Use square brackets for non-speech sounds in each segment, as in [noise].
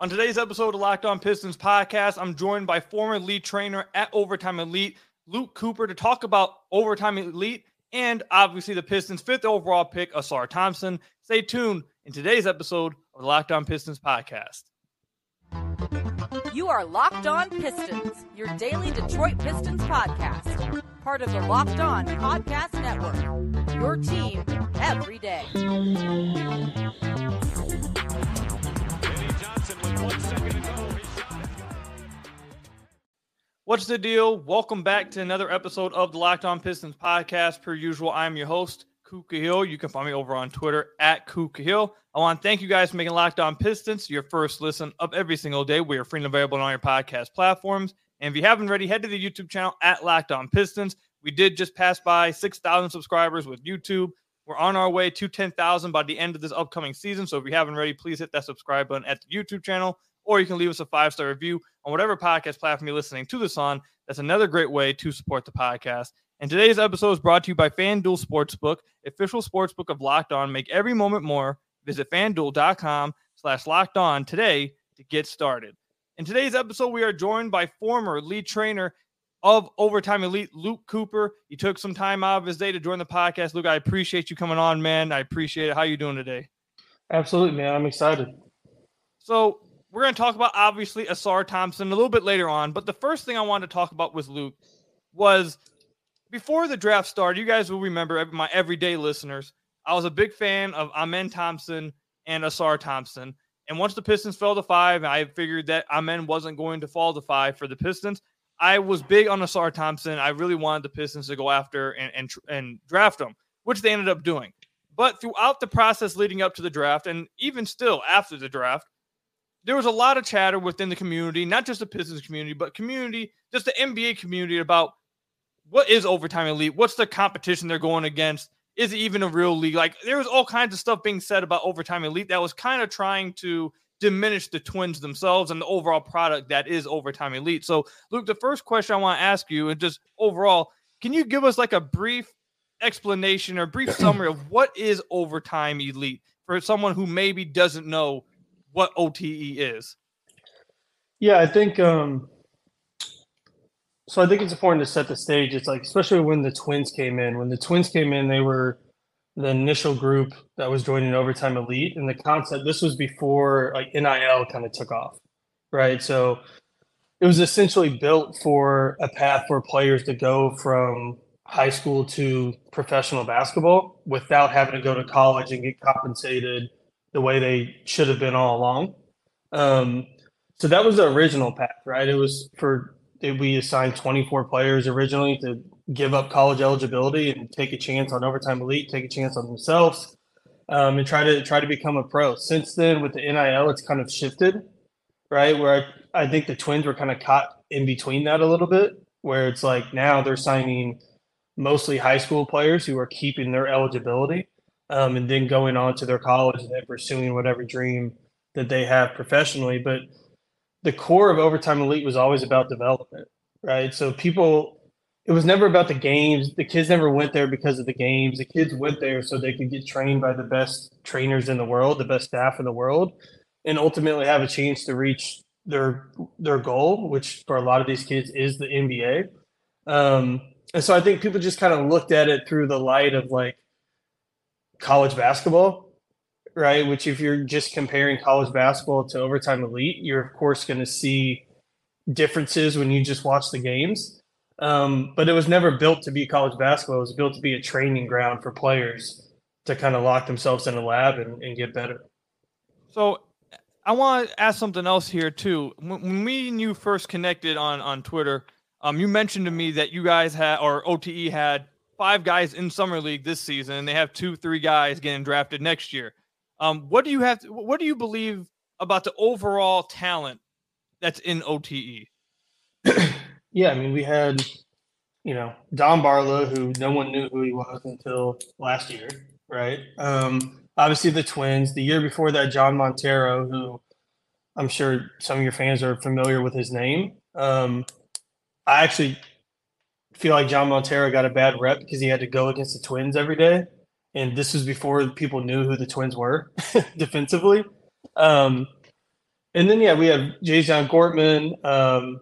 On today's episode of Locked On Pistons podcast, I'm joined by former lead trainer at Overtime Elite, Luke Cooper, to talk about Overtime Elite and obviously the Pistons' fifth overall pick, Ausar Thompson. Stay tuned in today's episode of the Locked On Pistons podcast. You are Locked On Pistons, your daily Detroit Pistons podcast, part of the Locked On Podcast Network. Your team every day. What's the deal? Welcome back to another episode of the Locked On Pistons podcast. Per usual, I'm your host, Ku Khahil. You can find me over on Twitter at Ku Khahil. I want to thank you guys for making Locked On Pistons your first listen of every single day. We are free and available on all your podcast platforms. And if you haven't already, head to the YouTube channel at Locked On Pistons. We did just pass by 6,000 subscribers with YouTube. We're on our way to 10,000 by the end of this upcoming season. So if you haven't already, please hit that subscribe button at the YouTube channel or you can leave us a five star review on whatever podcast platform you're listening to this on. That's another great way to support the podcast. And today's episode is brought to you by FanDuel Sportsbook, official sportsbook of Locked On. Make every moment more. Visit fanduel.com slash locked on today to get started. In today's episode, we are joined by former lead trainer of Overtime Elite, Luke Cooper. He took some time out of his day to join the podcast. Luke, I appreciate you coming on, man. I appreciate it. How you doing today? Absolutely, man. I'm excited. So we're going to talk about obviously Ausar Thompson a little bit later on, but the first thing I wanted to talk about with Luke was before the draft started. You guys will remember my everyday listeners. I was a big fan of Amen Thompson and Ausar Thompson. And once the Pistons fell to five, I figured that Amen wasn't going to fall to five for the Pistons. I was big on Ausar Thompson. I really wanted the Pistons to go after and, and, and draft him, which they ended up doing. But throughout the process leading up to the draft, and even still after the draft, there was a lot of chatter within the community, not just the Pistons community, but community, just the NBA community about what is overtime elite? What's the competition they're going against? Is it even a real league? Like there was all kinds of stuff being said about overtime elite that was kind of trying to diminish the twins themselves and the overall product that is overtime elite. So, Luke, the first question I want to ask you, and just overall, can you give us like a brief explanation or brief [clears throat] summary of what is overtime elite for someone who maybe doesn't know what OTE is. Yeah, I think um so I think it's important to set the stage. It's like especially when the twins came in. When the twins came in, they were the initial group that was joining overtime elite and the concept this was before like NIL kind of took off. Right. So it was essentially built for a path for players to go from high school to professional basketball without having to go to college and get compensated the way they should have been all along. Um, so that was the original path, right? It was for we assigned 24 players originally to give up college eligibility and take a chance on overtime elite, take a chance on themselves, um, and try to try to become a pro. Since then, with the NIL, it's kind of shifted, right? Where I, I think the Twins were kind of caught in between that a little bit, where it's like now they're signing mostly high school players who are keeping their eligibility um, and then going on to their college and then pursuing whatever dream that they have professionally. But the core of Overtime Elite was always about development, right? So people, it was never about the games. The kids never went there because of the games. The kids went there so they could get trained by the best trainers in the world, the best staff in the world, and ultimately have a chance to reach their their goal, which for a lot of these kids is the NBA. Um, and so I think people just kind of looked at it through the light of like, college basketball, right? Which, if you're just comparing college basketball to overtime elite, you're of course going to see differences when you just watch the games. Um, but it was never built to be college basketball. It was built to be a training ground for players to kind of lock themselves in a lab and, and get better. So I want to ask something else here too. When, me and you first connected on on Twitter, um, you mentioned to me that you guys had or OTE had five guys in summer league this season, and they have two, three guys getting drafted next year. Um, what do you have? To, what do you believe about the overall talent that's in OTE? [clears throat] yeah, I mean, we had you know Dom Barlow, who no one knew who he was until last year, right? Um, obviously, the Twins. The year before that, Jean Montero, who I'm sure some of your fans are familiar with his name. Um, I actually feel like Jean Montero got a bad rep because he had to go against the Twins every day, and this was before people knew who the Twins were [laughs] defensively. Um, and then yeah, we have Jazian Gortman, um,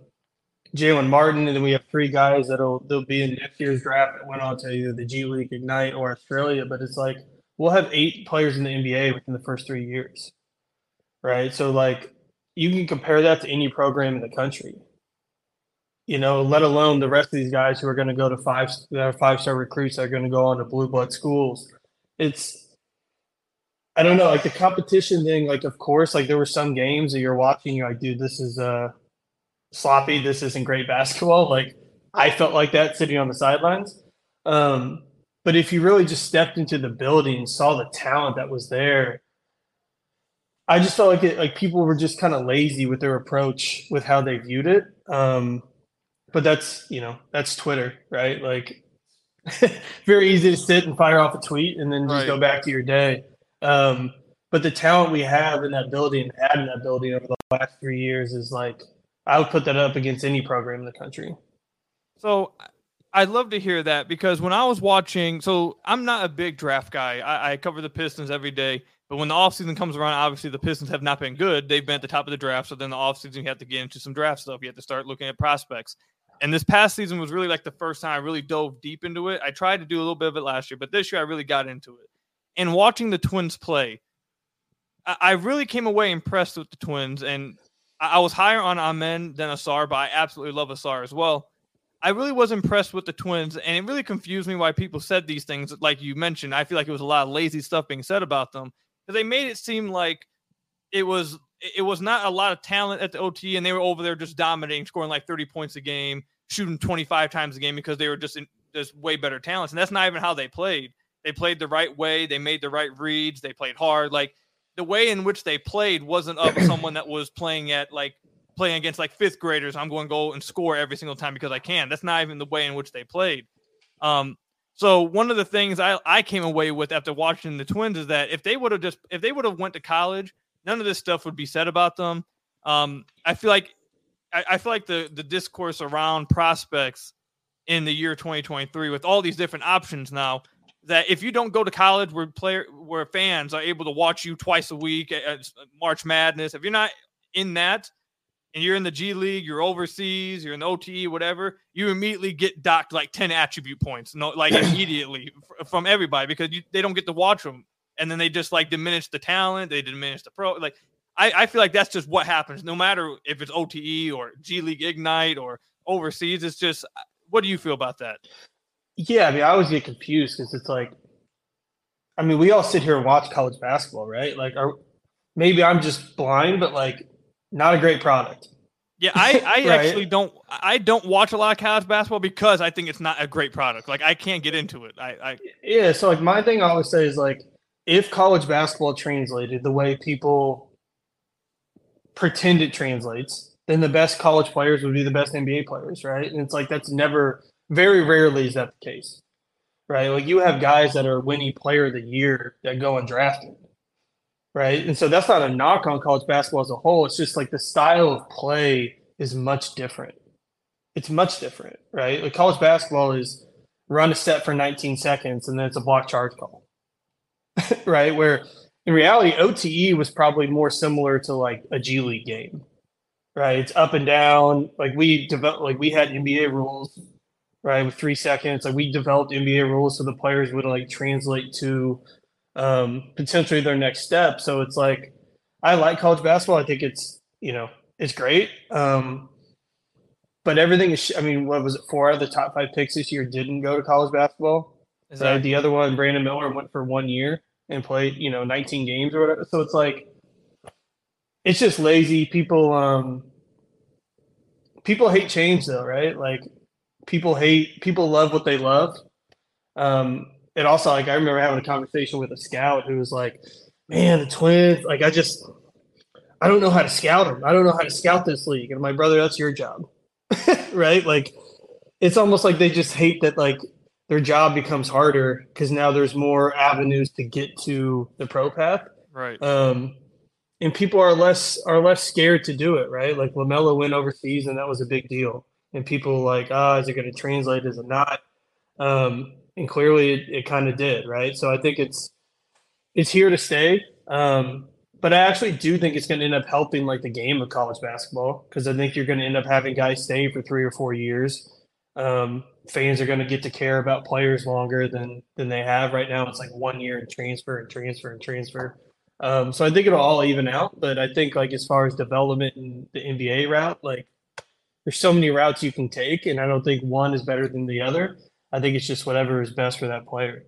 Jalen Martin, and then we have three guys that'll they'll be in next year's draft that went on to either the G League, Ignite, or Australia. But it's like we'll have eight players in the NBA within the first three years, right? So like you can compare that to any program in the country. You know, let alone the rest of these guys who are going to go to five five star recruits that are going to go on to blue blood schools. It's I don't know, like the competition thing. Like, of course, like there were some games that you're watching, you're like, dude, this is uh sloppy. This isn't great basketball. [laughs] Like I felt like that sitting on the sidelines. Um, but if you really just stepped into the building and saw the talent that was there, I just felt like it, like people were just kind of lazy with their approach with how they viewed it. Um, but that's you know that's Twitter, right? Like [laughs] very easy to sit and fire off a tweet and then just right. go back to your day. Um, but the talent we have in that building, had in that building over the last three years, is like I would put that up against any program in the country. So I'd love to hear that because when I was watching, so I'm not a big draft guy. I, I cover the Pistons every day. But when the offseason comes around, obviously the Pistons have not been good. They've been at the top of the draft. So then the offseason, you have to get into some draft stuff. You have to start looking at prospects. And this past season was really like the first time I really dove deep into it. I tried to do a little bit of it last year, but this year I really got into it. And watching the Twins play, I, I really came away impressed with the Twins. And I, was higher on Amen than Ausar, but I absolutely love Ausar as well. I really was impressed with the Twins, and it really confused me why people said these things. Like you mentioned, I feel like it was a lot of lazy stuff being said about them they made it seem like it was it was not a lot of talent at the OT, and they were over there just dominating, scoring like 30 points a game, shooting 25 times a game because they were just in, just way better talents. And that's not even how they played. They played the right way. They made the right reads. They played hard. Like the way in which they played wasn't of someone that was playing at like playing against like fifth graders. I'm going to go and score every single time because I can. That's not even the way in which they played. Um, so one of the things I, I came away with after watching the Twins is that if they would have just if they would have went to college, none of this stuff would be said about them. Um, I feel like I, I feel like the the discourse around prospects in the year 2023 with all these different options now that if you don't go to college where player where fans are able to watch you twice a week at March Madness, if you're not in that and you're in the G League, you're overseas, you're in the OTE, whatever, you immediately get docked like 10 attribute points, no, like [clears throat] immediately from everybody because you, they don't get to watch them. And then they just like diminish the talent, they diminish the pro. Like, I, I feel like that's just what happens, no matter if it's OTE or G League Ignite or overseas. It's just, uh, what do you feel about that? Yeah, I mean, I always get confused because it's like, I mean, we all sit here and watch college basketball, right? Like, are maybe I'm just blind, but like, not a great product. Yeah, I, [laughs] I right? actually don't I don't watch a lot of college basketball because I think it's not a great product. Like I can't get into it. I, I yeah. So like my thing I always say is like if college basketball translated the way people pretend it translates, then the best college players would be the best NBA players, right? And it's like that's never very rarely is that the case, right? Like you have guys that are winning player of the year that go undrafted, right? And so that's not a knock on college basketball as a whole. It's just like the style of play is much different. It's much different, right? Like college basketball is run a set for 19 seconds and then it's a block charge call, [laughs] right? Where in reality, OTE was probably more similar to like a G League game, right? It's up and down. Like we developed, like we had NBA rules right? With three seconds, like we developed NBA rules so the players would like translate to um, potentially their next step. So it's like I like college basketball. I think it's you know it's great. Um, but everything is. I mean, what was it? Four out of the top five picks this year didn't go to college basketball. Exactly. Right? The other one, Brandon Miller, went for one year and played you know 19 games or whatever. So it's like it's just lazy. People um people hate change though, right? Like people hate people love what they love. Um, and also like I remember having a conversation with a scout who was like, "Man, the Twins, like I just I don't know how to scout them. I don't know how to scout this league." And my brother, that's your job, [laughs] right? Like it's almost like they just hate that like their job becomes harder because now there's more avenues to get to the pro path. Right. Um, and people are less are less scared to do it, right? Like LaMelo went overseas, and that was a big deal and people like, ah, oh, is it going to translate? Is it not? Um, and clearly, it, it kind of did, right? So I think it's it's here to stay. Um, but I actually do think it's going to end up helping like the game of college basketball because I think you're going to end up having guys stay for three or four years. Um, fans are going to get to care about players longer than than they have right now. It's like one year and transfer and transfer and transfer. Um, so I think it'll all even out. But I think like as far as development and the NBA route, like there's so many routes you can take, and I don't think one is better than the other. I think it's just whatever is best for that player.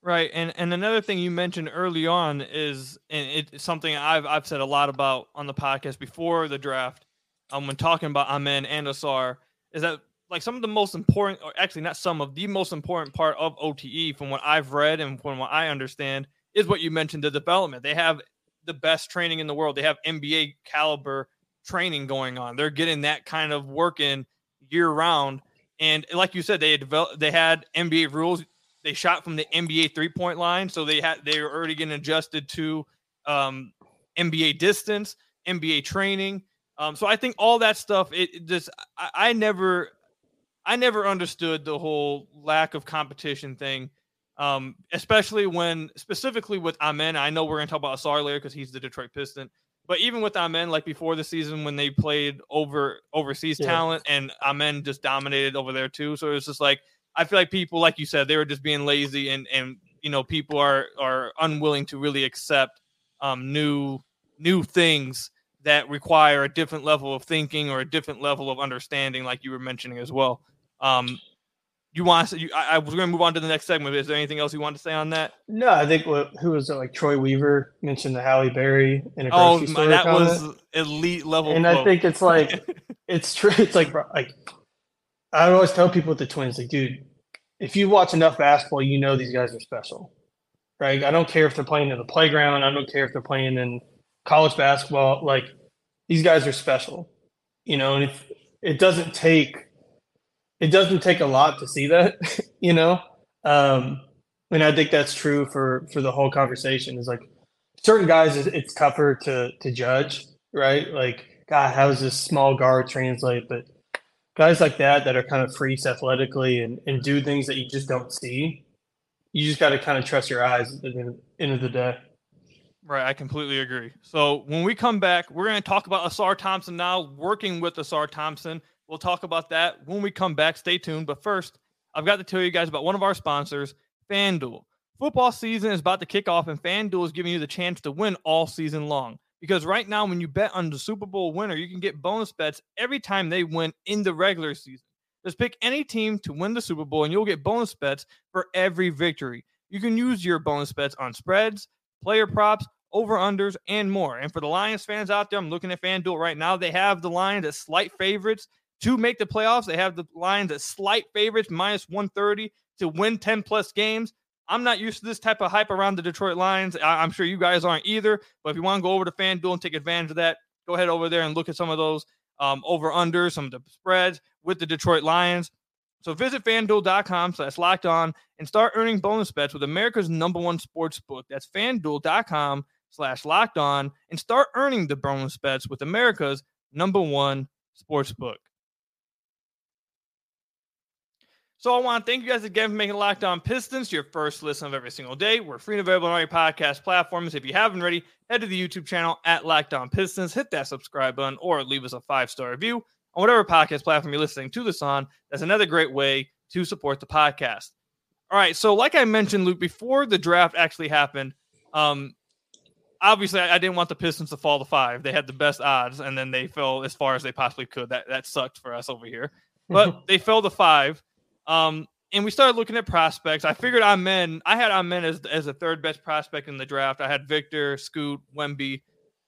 Right, and and another thing you mentioned early on is, and it's something I've I've said a lot about on the podcast before the draft, um, when talking about Amen and Ausar, is that like some of the most important, or actually not some of the most important part of OTE, from what I've read and from what I understand, is what you mentioned the development. They have the best training in the world. They have NBA caliber training going on. They're getting that kind of work in year round. And like you said, they had developed, they had NBA rules. They shot from the NBA three point line, so they had they were already getting adjusted to um, NBA distance, NBA training. Um, so I think all that stuff. It, it just I, I never I never understood the whole lack of competition thing, um, especially when specifically with Amen. I know we're going to talk about Ausar later because he's the Detroit Piston. But even with Amen, like before the season when they played over overseas yeah. talent and Amen just dominated over there too. So it's just like I feel like people, like you said, they were just being lazy and and you know people are are unwilling to really accept um, new new things that require a different level of thinking or a different level of understanding, like you were mentioning as well. Um, you want to? You, I, I was going to move on to the next segment. Is there anything else you want to say on that? No, I think what, who was it? Like Troy Weaver mentioned the Halle Berry in a grocery oh, store that comment. was elite level. And I think it's like [laughs] it's true. It's like like I always tell people with the Twins, like, dude, if you watch enough basketball, you know these guys are special, right? I don't care if they're playing in the playground. I don't care if they're playing in college basketball. Like these guys are special, you know. And if it doesn't take it doesn't take a lot to see that, [laughs] you know. Um, and I think that's true for for the whole conversation. Is like certain guys, it's tougher to to judge, right? Like, God, how does this small guard translate? But guys like that that are kind of freaks athletically and, and do things that you just don't see, you just got to kind of trust your eyes at the end of the day. Right, I completely agree. So when we come back, we're going to talk about Ausar Thompson now, working with Ausar Thompson. We'll talk about that when we come back. Stay tuned. But first, I've got to tell you guys about one of our sponsors, FanDuel. Football season is about to kick off, and FanDuel is giving you the chance to win all season long. Because right now, when you bet on the Super Bowl winner, you can get bonus bets every time they win in the regular season. Just pick any team to win the Super Bowl, and you'll get bonus bets for every victory. You can use your bonus bets on spreads, player props, over unders, and more. And for the Lions fans out there, I'm looking at FanDuel right now. They have the Lions as slight favorites to make the playoffs. They have the Lions as slight favorites, minus 130 to win 10 plus games. I'm not used to this type of hype around the Detroit Lions. I- am sure you guys aren't either. But if you want to go over to FanDuel and take advantage of that, go ahead over there and look at some of those um, over under, some of the spreads with the Detroit Lions. So visit fanduel.com slash locked on and start earning bonus bets with America's number one sports book. That's fanduel.com slash locked on and start earning the bonus bets with America's number one sports book. So I want to thank you guys again for making Locked On Pistons your first listen of every single day. We're free and available on all your podcast platforms. If you haven't already, head to the YouTube channel at Locked On Pistons, hit that subscribe button, or leave us a five star review on whatever podcast platform you're listening to this on. That's another great way to support the podcast. All right, so like I mentioned, Luke, before the draft actually happened, um, obviously I, I didn't want the Pistons to fall to five. They had the best odds, and then they fell as far as they possibly could. That that sucked for us over here, but [laughs] they fell to five. Um, and we started looking at prospects. I figured I Amen. I had Amen as as the third best prospect in the draft. I had Victor, Scoot, Wemby.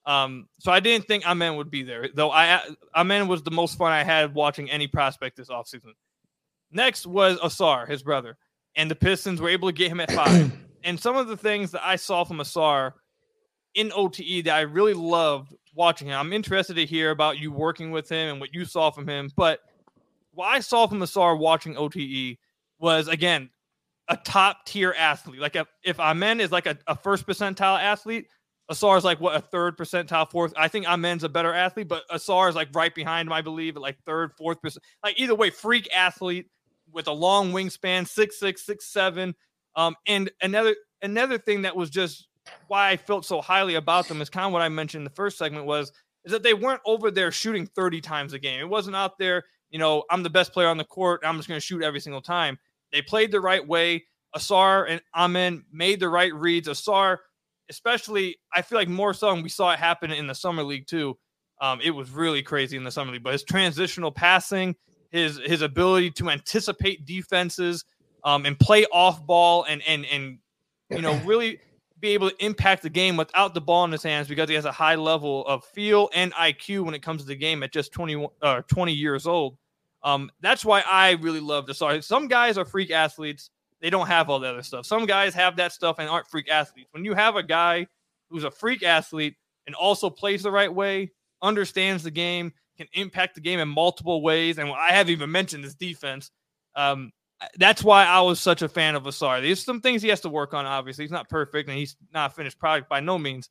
Um, so I didn't think Amen would be there, though. I Amen was the most fun I had watching any prospect this offseason. Next was Ausar, his brother, and the Pistons were able to get him at five. [clears throat] and some of the things that I saw from Ausar in OTE that I really loved watching him. I'm interested to hear about you working with him and what you saw from him, but what I saw from Ausar watching OTE was again a top tier athlete. Like if, if Amen is like a, a first percentile athlete, Ausar is like what a third percentile, fourth. I think Amen's a better athlete, but Ausar is like right behind him, I believe, at like third, fourth percent. Like either way, freak athlete with a long wingspan, six six, six seven. Um, and another another thing that was just why I felt so highly about them is kind of what I mentioned in the first segment was is that they weren't over there shooting 30 times a game. It wasn't out there, you know, I'm the best player on the court. I'm just going to shoot every single time. They played the right way. Ausar and Amen made the right reads. Ausar, especially, I feel like more so, and we saw it happen in the summer league too. Um, it was really crazy in the summer league, but his transitional passing, his his ability to anticipate defenses, um, and play off ball, and and and you know [clears throat] really be able to impact the game without the ball in his hands because he has a high level of feel and IQ when it comes to the game at just 20, uh, 20 years old. Um, that's why I really love the sorry. Some guys are freak athletes. They don't have all the other stuff. Some guys have that stuff and aren't freak athletes. When you have a guy who's a freak athlete and also plays the right way, understands the game, can impact the game in multiple ways, and I haven't even mentioned his defense. Um, that's why I was such a fan of Ausar. There's some things he has to work on. Obviously, he's not perfect and he's not a finished product by no means.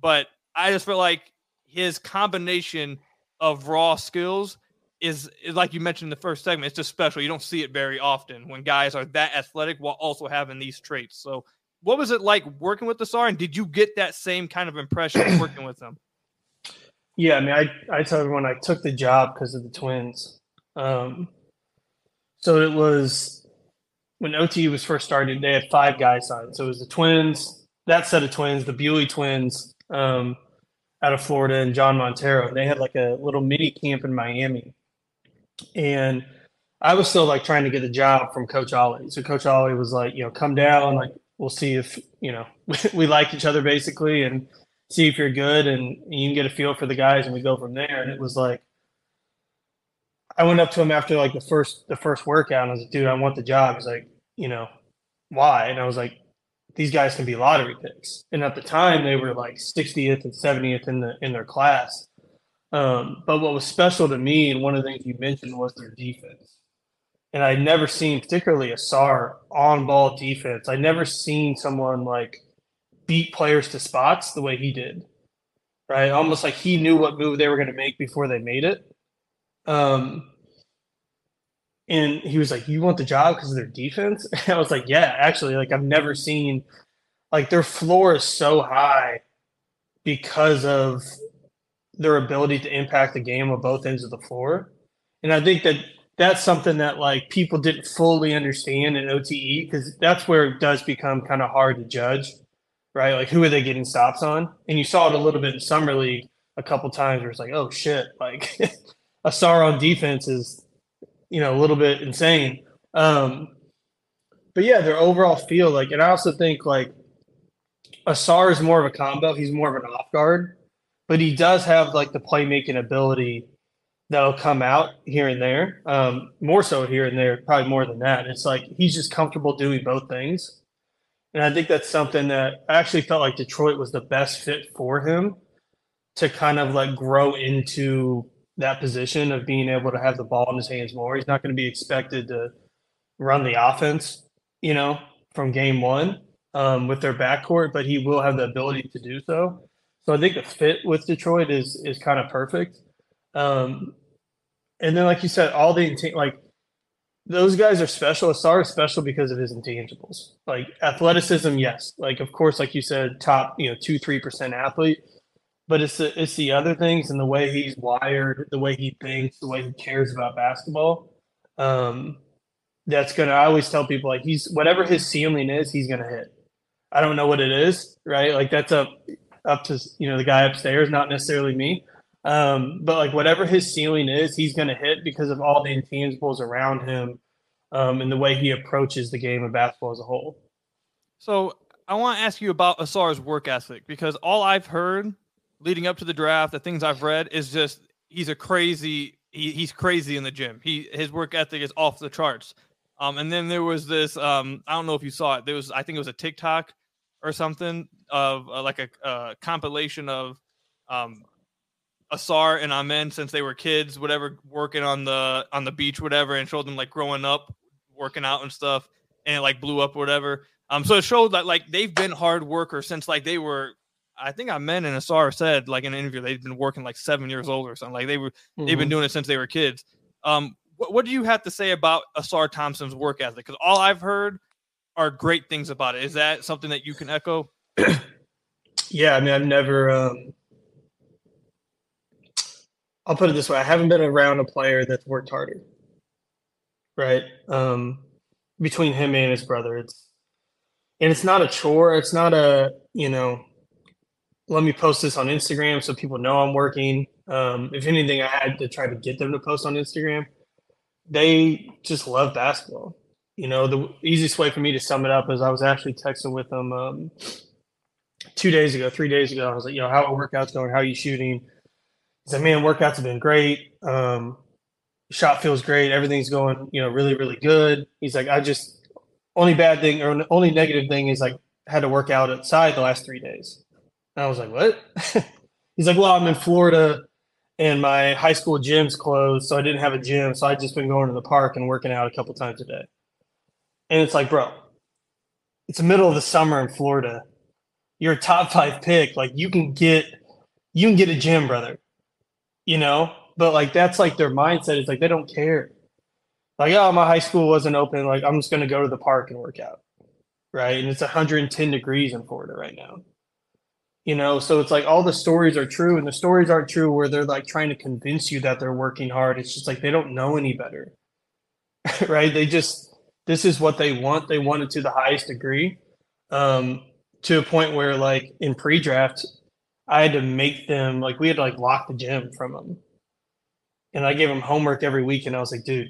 But I just feel like his combination of raw skills is, is like you mentioned in the first segment. It's just special. You don't see it very often when guys are that athletic while also having these traits. So, what was it like working with Ausar? And did you get that same kind of impression working with him? Yeah, I mean, I I tell everyone I took the job because of the twins. Um, so it was when OTE was first started, they had five guys signed. So it was the twins, that set of twins, the Bewley twins um, out of Florida, and Jean Montero. They had like a little mini camp in Miami. And I was still like trying to get a job from Coach Ollie. So Coach Ollie was like, you know, come down, like we'll see if, you know, [laughs] we like each other basically and see if you're good and you can get a feel for the guys and we go from there. And it was like I went up to him after like the first the first workout. And I was like, dude, I want the job. He's like, you know, why? And I was like, these guys can be lottery picks. And at the time, they were like 60th and 70th in the in their class. Um, but what was special to me, and one of the things you mentioned was their defense. And I'd never seen, particularly Ausar on ball defense. I'd never seen someone like beat players to spots the way he did. Right, almost like he knew what move they were going to make before they made it um, and he was like, "You want the job because of their defense?" And [laughs] I was like, "Yeah, actually, like I've never seen like their floor is so high because of their ability to impact the game on both ends of the floor." And I think that that's something that like people didn't fully understand in OTE because that's where it does become kind of hard to judge, right? Like who are they getting stops on? And you saw it a little bit in summer league a couple times where it's like, oh shit, like [laughs] Ausar on defense is, you know, a little bit insane. Um, but yeah, their overall feel like, and I also think like Ausar is more of a combo. He's more of an off guard, but he does have like the playmaking ability that'll come out here and there. Um, more so here and there, probably more than that. It's like he's just comfortable doing both things. And I think that's something that I actually felt like Detroit was the best fit for him to kind of like grow into that position of being able to have the ball in his hands more. He's not going to be expected to run the offense, you know, from game one um, with their backcourt, but he will have the ability to do so. So I think the fit with Detroit is is kind of perfect. Um, and then, like you said, all the like those guys are special. Ausar is special because of his intangibles, like athleticism. Yes, like of course, like you said, top you know two three percent athlete but it's the, it's the other things and the way he's wired, the way he thinks, the way he cares about basketball. Um, that's gonna. I always tell people like he's whatever his ceiling is, he's gonna hit. I don't know what it is, right? Like that's up up to you know the guy upstairs, not necessarily me. Um, but like whatever his ceiling is, he's gonna hit because of all the intangibles around him um, and the way he approaches the game of basketball as a whole. So I want to ask you about Ausar's work ethic because all I've heard leading up to the draft, the things I've read is just he's a crazy he, he's crazy in the gym. He his work ethic is off the charts. Um, and then there was this um, I don't know if you saw it. There was I think it was a TikTok or something of uh, like a compilation of um, Ausar and Amen since they were kids, whatever, working on the on the beach, whatever, and showed them like growing up, working out and stuff, and it like blew up, whatever. Um, so it showed that like they've been hard workers since like they were I think Amen and Ausar said like in an interview they've been working like seven years old or something. Like they were mm-hmm. they've been mm-hmm. doing it since they were kids. Um, what, what do you have to say about Ausar Thompson's work ethic? Because all I've heard are great things about it. Is that something that you can echo? [clears throat] Yeah, I mean, I've never. Um, I'll put it this way: I haven't been around a player that's worked harder. Right. Um, between him and his brother, it's and it's not a chore. It's not a you know. Let me post this on Instagram so people know I'm working. Um, if anything, I had to try to get them to post on Instagram. They just love basketball. You know, the easiest way for me to sum it up is I was actually texting with them um, two days ago, three days ago. I was like, you know, how are workouts going? How are you shooting? He said, man, workouts have been great. Um, shot feels great. Everything's going, you know, really, really good. He's like, I just only bad thing or only negative thing is like had to work out outside the last three days. And I was like, what? [laughs] He's like, well, I'm in Florida and my high school gym's closed, so I didn't have a gym. So I just been going to the park and working out a couple times a day. And it's like, bro, it's the middle of the summer in Florida. You're a top five pick. Like you can get you can get a gym, brother. You know? But like that's like their mindset. It's like they don't care. Like, oh, my high school wasn't open. Like, I'm just gonna go to the park and work out. Right. And it's 110 degrees in Florida right now you know? So it's like all the stories are true and the stories aren't true where they're like trying to convince you that they're working hard. It's just like they don't know any better. [laughs] Right? They just this is what they want. They want it to the highest degree. Um to a point where like in pre-draft i had to make them like we had to like lock the gym from them and i gave them homework every week and i was like dude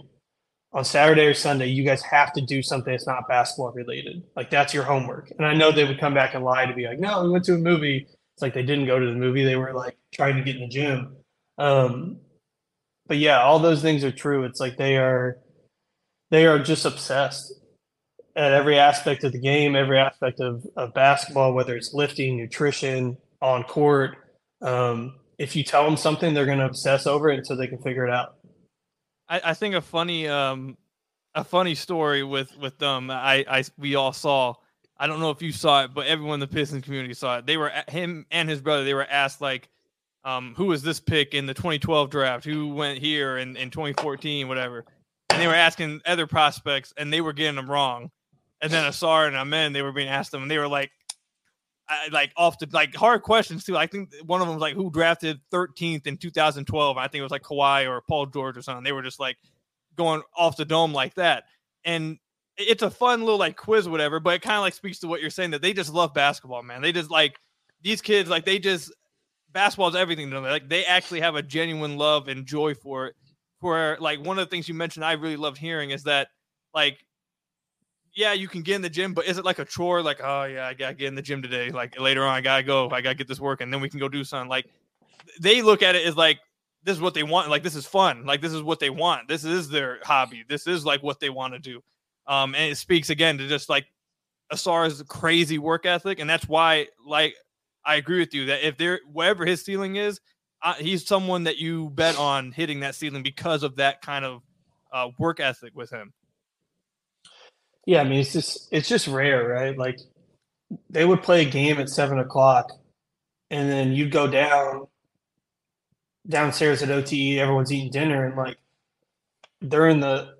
on Saturday or Sunday, you guys have to do something that's not basketball related. Like that's your homework. And I know they would come back and lie to be like, no, we went to a movie. It's like they didn't go to the movie. They were like trying to get in the gym. Um, but yeah, all those things are true. It's like they are, they are just obsessed at every aspect of the game, every aspect of, of basketball, whether it's lifting, nutrition, on court. Um, if you tell them something, they're going to obsess over it until they can figure it out. I, I think a funny um a funny story with with them. I I we all saw. I don't know if you saw it, but everyone in the Pistons community saw it. They were him and his brother. They were asked like, um, who was this pick in the 2012 draft? Who went here in, in 2014, whatever? And they were asking other prospects, and they were getting them wrong. And then Ausar and Amen, they were being asked them, and they were like, I, like off the like hard questions too. I think one of them was like who drafted 13th in 2012. I think it was like Kawhi or Paul George or something. They were just like going off the dome like that. And it's a fun little like quiz, whatever. But it kind of like speaks to what you're saying that they just love basketball, man. They just like these kids, like they just basketball is everything to them. Like they actually have a genuine love and joy for it. For like one of the things you mentioned, I really loved hearing is that like yeah, you can get in the gym, but is it like a chore? Like, oh yeah, I gotta get in the gym today. Like later on, I gotta go. I gotta get this work, and then we can go do something. Like they look at it as like this is what they want. Like this is fun. Like this is what they want. This is their hobby. This is like what they want to do. Um, and it speaks again to just like Ausar's crazy work ethic, and that's why like I agree with you that if there whatever his ceiling is, he's someone that you bet on hitting that ceiling because of that kind of uh, work ethic with him. Yeah, I mean it's just it's just rare, right? Like they would play a game at seven o'clock, and then you'd go down downstairs at OTE. Everyone's eating dinner, and like they're in the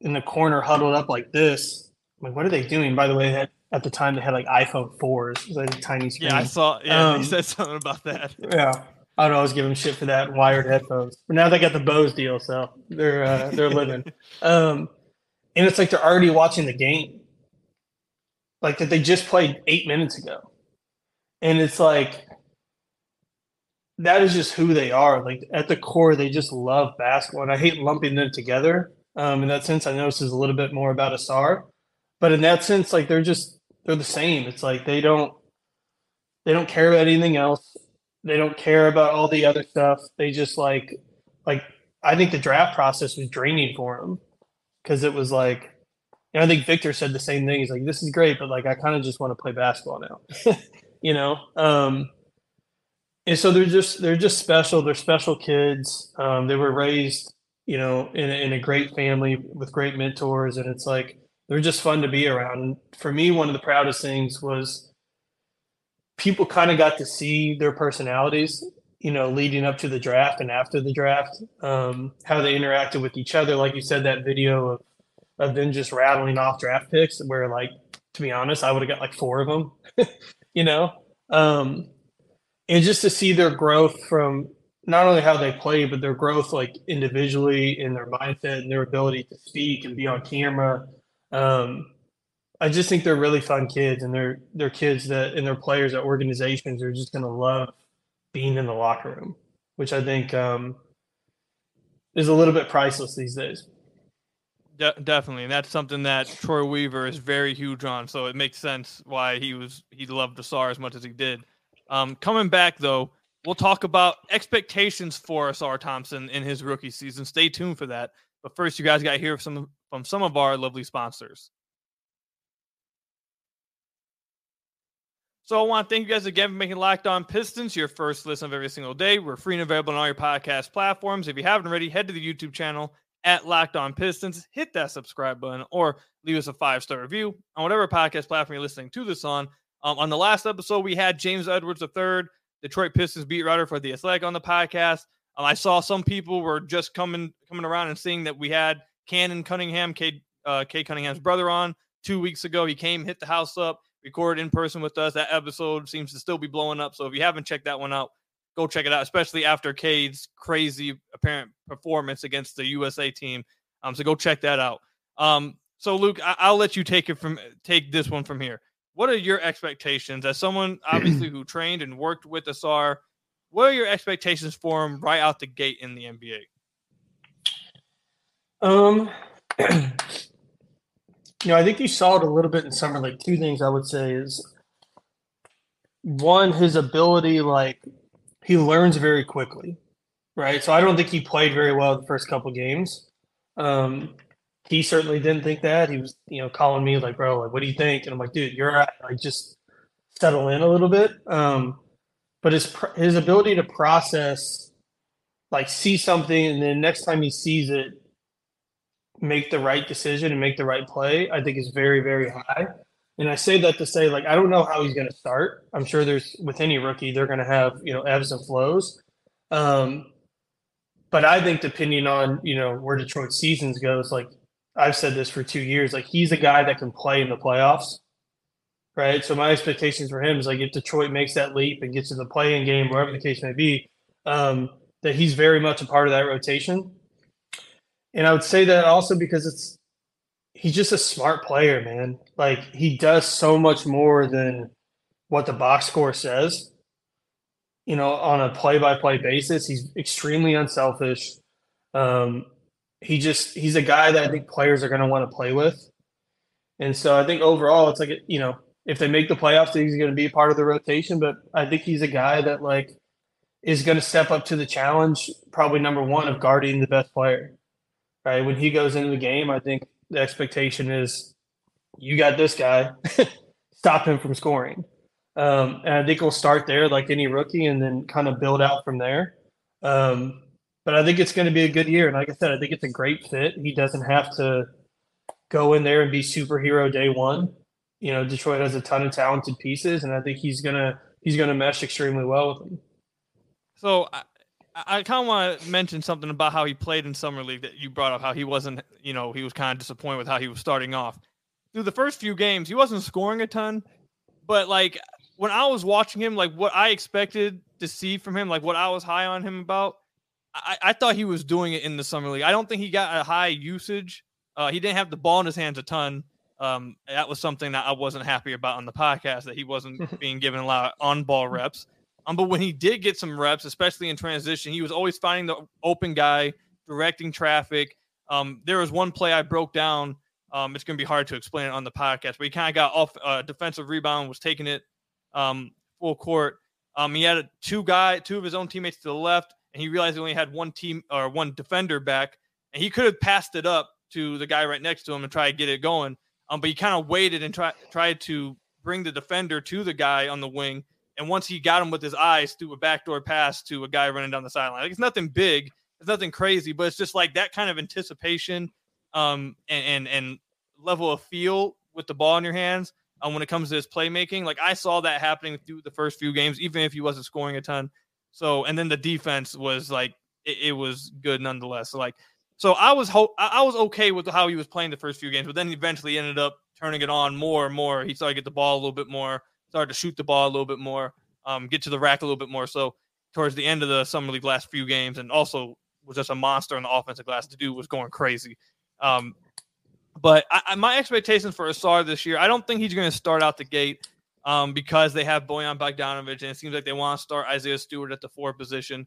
in the corner huddled up like this. I'm like, what are they doing? By the way, at, at the time they had like iPhone fours, it was like a tiny screen. Yeah, I saw. Yeah, um, said something about that. [laughs] Yeah, I would always give them shit for that wired headphones. But now they got the Bose deal, so they're uh, they're living. [laughs] um, and it's like they're already watching the game. Like that they just played eight minutes ago. And it's like that is just who they are. Like at the core they just love basketball. And i hate lumping them together. Um, in that sense i know this is a little bit more about Ausar but in that sense like they're just they're the same. It's like they don't they don't care about anything else. They don't care about all the other stuff. They just like like i think the draft process was draining for them because it was like, and I think Victor said the same thing. He's like, "This is great, but like, I kind of just want to play basketball now," [laughs] you know. Um, and so they're just they're just special. They're special kids. Um, they were raised, you know, in a, in a great family with great mentors, and it's like they're just fun to be around. And for me, one of the proudest things was people kind of got to see their personalities you know, leading up to the draft and after the draft, um, how they interacted with each other. Like you said, that video of, of them just rattling off draft picks, where, like, to be honest, I would have got like four of them, [laughs] you know. Um, and just to see their growth from not only how they play, but their growth like individually in their mindset and their ability to speak and be on camera. Um, I just think they're really fun kids, and they're they're kids that and they're players that organizations are just going to love being in the locker room, which I think um, is a little bit priceless these days. De- definitely, and that's something that Troy Weaver is very huge on. So it makes sense why he was he loved Ausar as much as he did. Um, coming back though, we'll talk about expectations for Ausar Thompson in his rookie season. Stay tuned for that. But first, you guys got to hear from from some of our lovely sponsors. So I want to thank you guys again for making Locked On Pistons your first listen of every single day. We're free and available on all your podcast platforms. If you haven't already, head to the YouTube channel at Locked On Pistons, hit that subscribe button, or leave us a five star review on whatever podcast platform you're listening to this on. Um, on the last episode, we had James Edwards III, Detroit Pistons beat writer for the Athletic, on the podcast. Um, I saw some people were just coming coming around and seeing that we had Cannon Cunningham, Cade, uh, Cade Cunningham's brother, on two weeks ago. He came, hit the house up recorded in person with us. That episode seems to still be blowing up. So if you haven't checked that one out, go check it out, especially after Cade's crazy apparent performance against the USA team. Um, so go check that out. Um, so Luke, I- will let you take it from take this one from here. What are your expectations as someone [clears throat] obviously who trained and worked with Ausar? What are your expectations for him right out the gate in the NBA? Um, [clears throat] [clears throat] you know, I think you saw it a little bit in summer league. Two things I would say is one, his ability, like he learns very quickly, right? So I don't think he played very well the first couple games. Um, he certainly didn't think that. He was, you know, calling me like, "Bro, like, what do you think?" And I'm like, "Dude, you're right. Like, just settle in a little bit." Um, but his his ability to process, like, see something, and then next time he sees it, make the right decision and make the right play, I think is very, very high. And I say that to say, like, I don't know how he's going to start. I'm sure there's with any rookie, they're going to have you know ebbs and flows. Um, but I think depending on you know where Detroit seasons goes, like I've said this for two years, like he's a guy that can play in the playoffs, right? So my expectations for him is like if Detroit makes that leap and gets to the play-in game, wherever the case may be, um, that he's very much a part of that rotation. And I would say that also because it's he's just a smart player, man. Like he does so much more than what the box score says. You know, on a play-by-play basis, he's extremely unselfish. Um, he just he's a guy that I think players are going to want to play with. And so I think overall, it's like you know, if they make the playoffs, he's going to be a part of the rotation. But I think he's a guy that like is going to step up to the challenge, probably number one of guarding the best player right? When he goes into the game, I think the expectation is you got this guy, [laughs] stop him from scoring. Um, and I think we'll start there like any rookie and then kind of build out from there. Um, but I think it's going to be a good year. And like I said, I think it's a great fit. He doesn't have to go in there and be superhero day one. You know, Detroit has a ton of talented pieces, and I think he's gonna he's gonna mesh extremely well with them. So I kind of want to mention something about how he played in summer league that you brought up. How he wasn't, you know, he was kind of disappointed with how he was starting off. Through the first few games, he wasn't scoring a ton, but like when I was watching him, like what I expected to see from him, like what I was high on him about, I, I thought he was doing it in the summer league. I don't think he got a high usage. Uh, he didn't have the ball in his hands a ton. Um, that was something that I wasn't happy about on the podcast that he wasn't [laughs] being given a lot of on ball reps. Um, but when he did get some reps, especially in transition, he was always finding the open guy, directing traffic. Um, there was one play I broke down. Um, it's going to be hard to explain it on the podcast, but he kind of got off uh, defensive rebound, was taking it um, full court. Um, he had a, two guy, two of his own teammates to the left, and he realized he only had one team or one defender back, and he could have passed it up to the guy right next to him and try to get it going. Um, but he kind of waited and tried tried to bring the defender to the guy on the wing and once he got him with his eyes through a backdoor pass to a guy running down the sideline. Like it's nothing big, it's nothing crazy, but it's just like that kind of anticipation um, and, and, and level of feel with the ball in your hands um, when it comes to his playmaking. Like I saw that happening through the first few games, even if he wasn't scoring a ton. So and then the defense was like it, it was good nonetheless. So like so I was ho- I was okay with how he was playing the first few games, but then eventually ended up turning it on more and more. He started to get the ball a little bit more started to shoot the ball a little bit more, um, get to the rack a little bit more. So towards the end of the summer league last few games, and also was just a monster on the offensive glass. The dude was going crazy. Um, but I, I, my expectations for Ausar this year, I don't think he's going to start out the gate um, because they have Bojan Bogdanovic, and it seems like they want to start Isaiah Stewart at the four position.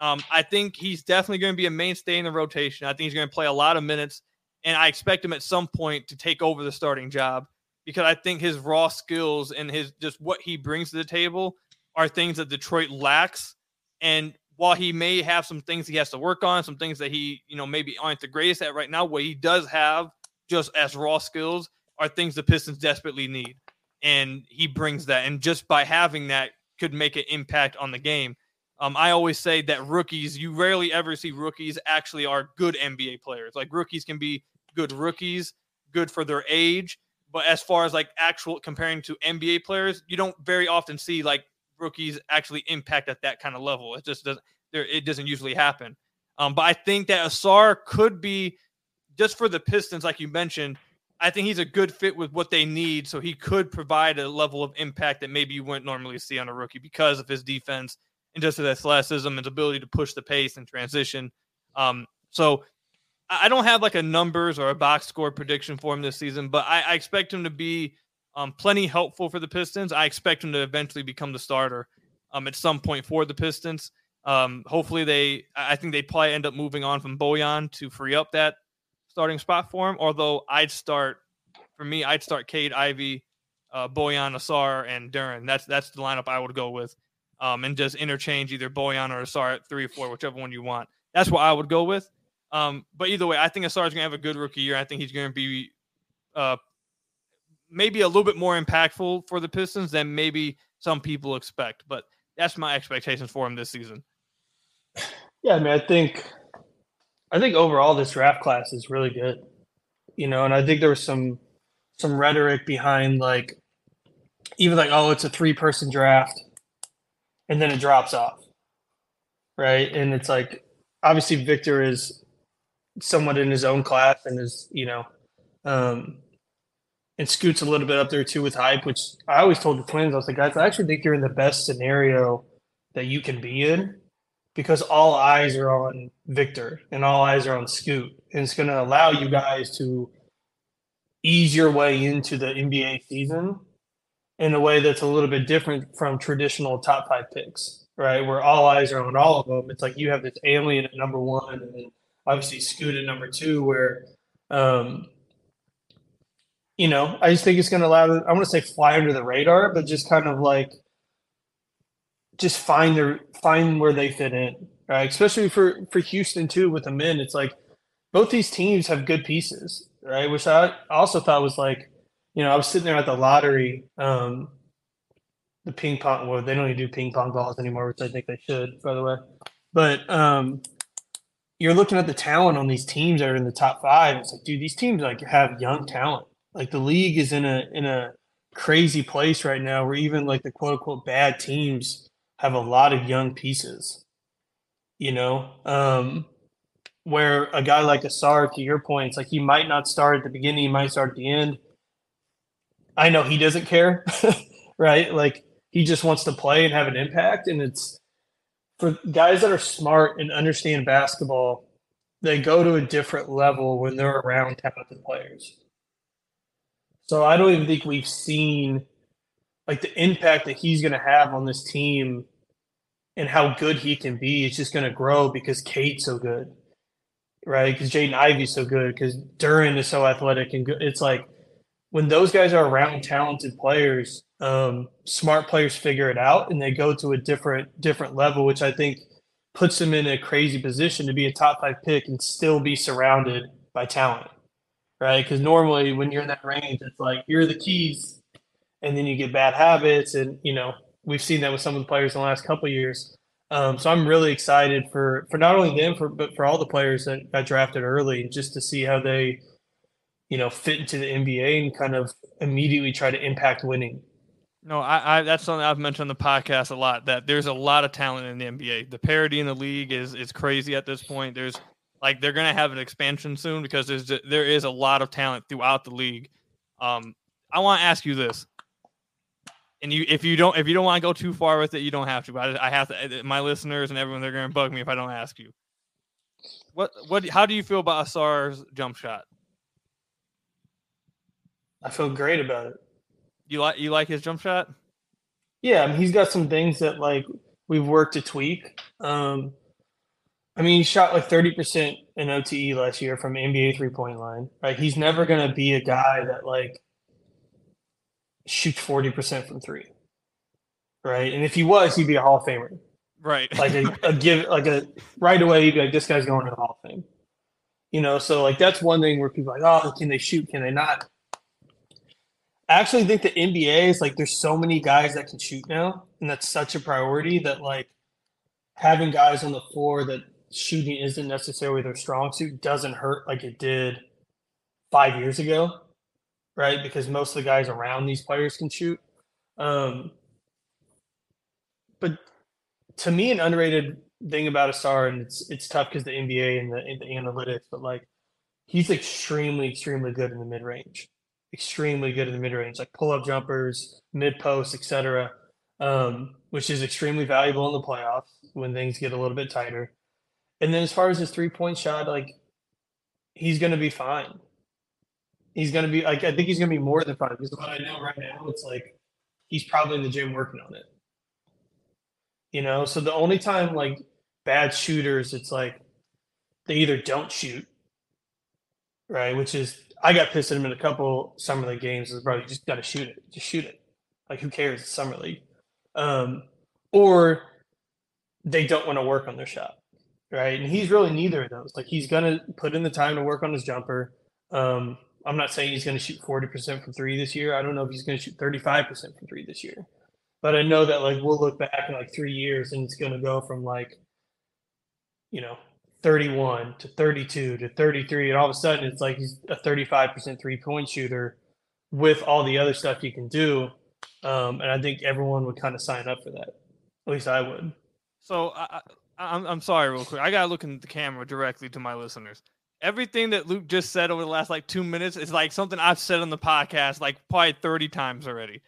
Um, I think he's definitely going to be a mainstay in the rotation. I think he's going to play a lot of minutes, and I expect him at some point to take over the starting job because I think his raw skills and his just what he brings to the table are things that Detroit lacks. And while he may have some things he has to work on, some things that he, you know, maybe aren't the greatest at right now, what he does have just as raw skills are things the Pistons desperately need. And he brings that. And just by having that could make an impact on the game. Um, I always say that rookies, you rarely ever see rookies actually are good NBA players. Like rookies can be good rookies, good for their age. But as far as like actual comparing to NBA players, you don't very often see like rookies actually impact at that kind of level. It just doesn't there it doesn't usually happen. Um, but I think that Ausar could be just for the Pistons, like you mentioned, I think he's a good fit with what they need. So he could provide a level of impact that maybe you wouldn't normally see on a rookie because of his defense and just his athleticism and his ability to push the pace and transition. Um, so I don't have like a numbers or a box score prediction for him this season, but I, I expect him to be um, plenty helpful for the Pistons. I expect him to eventually become the starter um, at some point for the Pistons. Um, hopefully, they I think they probably end up moving on from Bojan to free up that starting spot for him. Although I'd start for me, I'd start Cade Ivey, uh, Bojan, Ausar, and Duren. That's that's the lineup I would go with, um, and just interchange either Bojan or Ausar at three or four, whichever one you want. That's what I would go with. Um, but either way, I think going to have a good rookie year. I think he's to be uh, maybe a little bit more impactful for the Pistons than maybe some people expect. But that's my expectations for him this season. Yeah, I mean, I think I think overall this draft class is really good. You know, and I think there was some some rhetoric behind like even like, oh, it's a three person draft and then it drops off. Right. And it's like obviously Victor is somewhat in his own class and is, you know, um and scoots a little bit up there too with hype, which I always told the twins, I was like, guys, I actually think you're in the best scenario that you can be in because all eyes are on Victor and all eyes are on Scoot. And it's going to allow you guys to ease your way into the NBA season in a way that's a little bit different from traditional top five picks, right? Where all eyes are on all of them. It's like you have this alien at number one and obviously Scoot number two, where, um, you know, I just think it's going to allow, I want to say fly under the radar, but just kind of like just find their find where they fit in, right? Especially for for Houston too with the men. It's like both these teams have good pieces, right? Which I also thought was like, you know, I was sitting there at the lottery, um, the ping pong. Well, they don't even do ping pong balls anymore, which I think they should, by the way. But um, you're looking at the talent on these teams that are in the top five. It's like, dude, these teams like have young talent. Like the league is in a in a crazy place right now, where even like the quote unquote bad teams have a lot of young pieces. You know, um, where a guy like Ausar, to your point, it's like he might not start at the beginning, he might start at the end. I know he doesn't care, [laughs] right? Like he just wants to play and have an impact. And it's for guys that are smart and understand basketball, they go to a different level when they're around talented players. So I don't even think we've seen like the impact that he's going to have on this team and how good he can be is just going to grow because Cade's so good, right? Because Jaden Ivey's so good, because Duren is so athletic and good. It's like when those guys are around talented players, um, smart players figure it out and they go to a different different level, which I think puts them in a crazy position to be a top five pick and still be surrounded by talent, right? Because normally when you're in that range, it's like here are the keys, and then you get bad habits, and you know we've seen that with some of the players in the last couple years. Um, so I'm really excited for for not only them, for but for all the players that got drafted early, and just to see how they, you know, fit into the NBA and kind of immediately try to impact winning. No, I, I that's something I've mentioned on the podcast a lot. That there's a lot of talent in the NBA. The parity in the league is is crazy at this point. There's like they're gonna have an expansion soon because there's there is a lot of talent throughout the league. Um, I want to ask you this: and you if you don't if you don't want to go too far with it, you don't have to. But I, I have to. My listeners and everyone they're going to bug me if I don't ask you. What what? How do you feel about Ausar's jump shot? I feel great about it. You like you like his jump shot? Yeah, I mean, he's got some things that like we've worked to tweak. Um, I mean, he shot like thirty percent in OTE last year from NBA three point line. Right, he's never going to be a guy that like shoots forty percent from three. Right, and if he was, he'd be a Hall of Famer. Right, like a, a [laughs] give like a right away, he'd be like, this guy's going to the Hall of Fame. You know, so like that's one thing where people are like, oh, can they shoot? Can they not? I actually think the NBA is like there's so many guys that can shoot now, and that's such a priority that like having guys on the floor that shooting isn't necessarily their strong suit doesn't hurt like it did five years ago, right? Because most of the guys around these players can shoot. Um, but to me, an underrated thing about Ausar, and it's it's tough because the NBA and the, and the analytics, but like he's extremely, extremely good in the mid range extremely good in the mid range, like pull up jumpers, mid post, etc., um, which is extremely valuable in the playoffs when things get a little bit tighter. And then as far as his three point shot, like he's going to be fine. He's going to be like I think he's going to be more than fine because what I know right now, it's like he's probably in the gym working on it. You know, so the only time like bad shooters, it's like they either don't shoot, right, which is I got pissed at him in a couple summer league games. Is bro, you just got to shoot it. Just shoot it. Like who cares? It's summer league. Um, or they don't want to work on their shot, right? And he's really neither of those. Like he's gonna put in the time to work on his jumper. Um, I'm not saying he's going to shoot 40% from three this year. I don't know if he's going to shoot 35% from three this year. But I know that like we'll look back in like three years and it's going to go from like, you know, 31 to 32 to 33 and all of a sudden it's like he's a 35% three point shooter with all the other stuff you can do. Um, and i think everyone would kind of sign up for that. At least i would. So I, I'm, I'm sorry real quick. I gotta look in the camera directly to my listeners. Everything that luke just said over the last like two minutes is like something i've said on the podcast like probably 30 times already.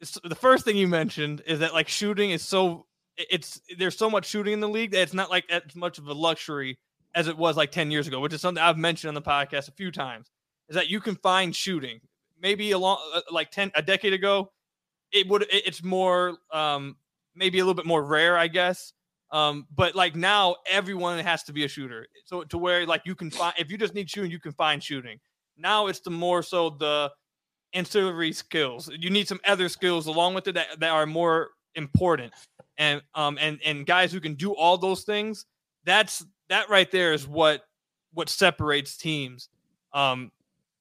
It's, the first thing you mentioned is that like shooting is so it's there's so much shooting in the league that it's not like as much of a luxury as it was like 10 years ago, which is something I've mentioned on the podcast a few times. Is that you can find shooting. Maybe along uh, like 10 a decade ago, it would it's more um maybe a little bit more rare, I guess. Um, but like now everyone has to be a shooter. So to where like you can find if you just need shooting, you can find shooting. Now it's the more so the ancillary skills. You need some other skills along with it that, that are more important. And um and and guys who can do all those things that's that right there is what what separates teams. Um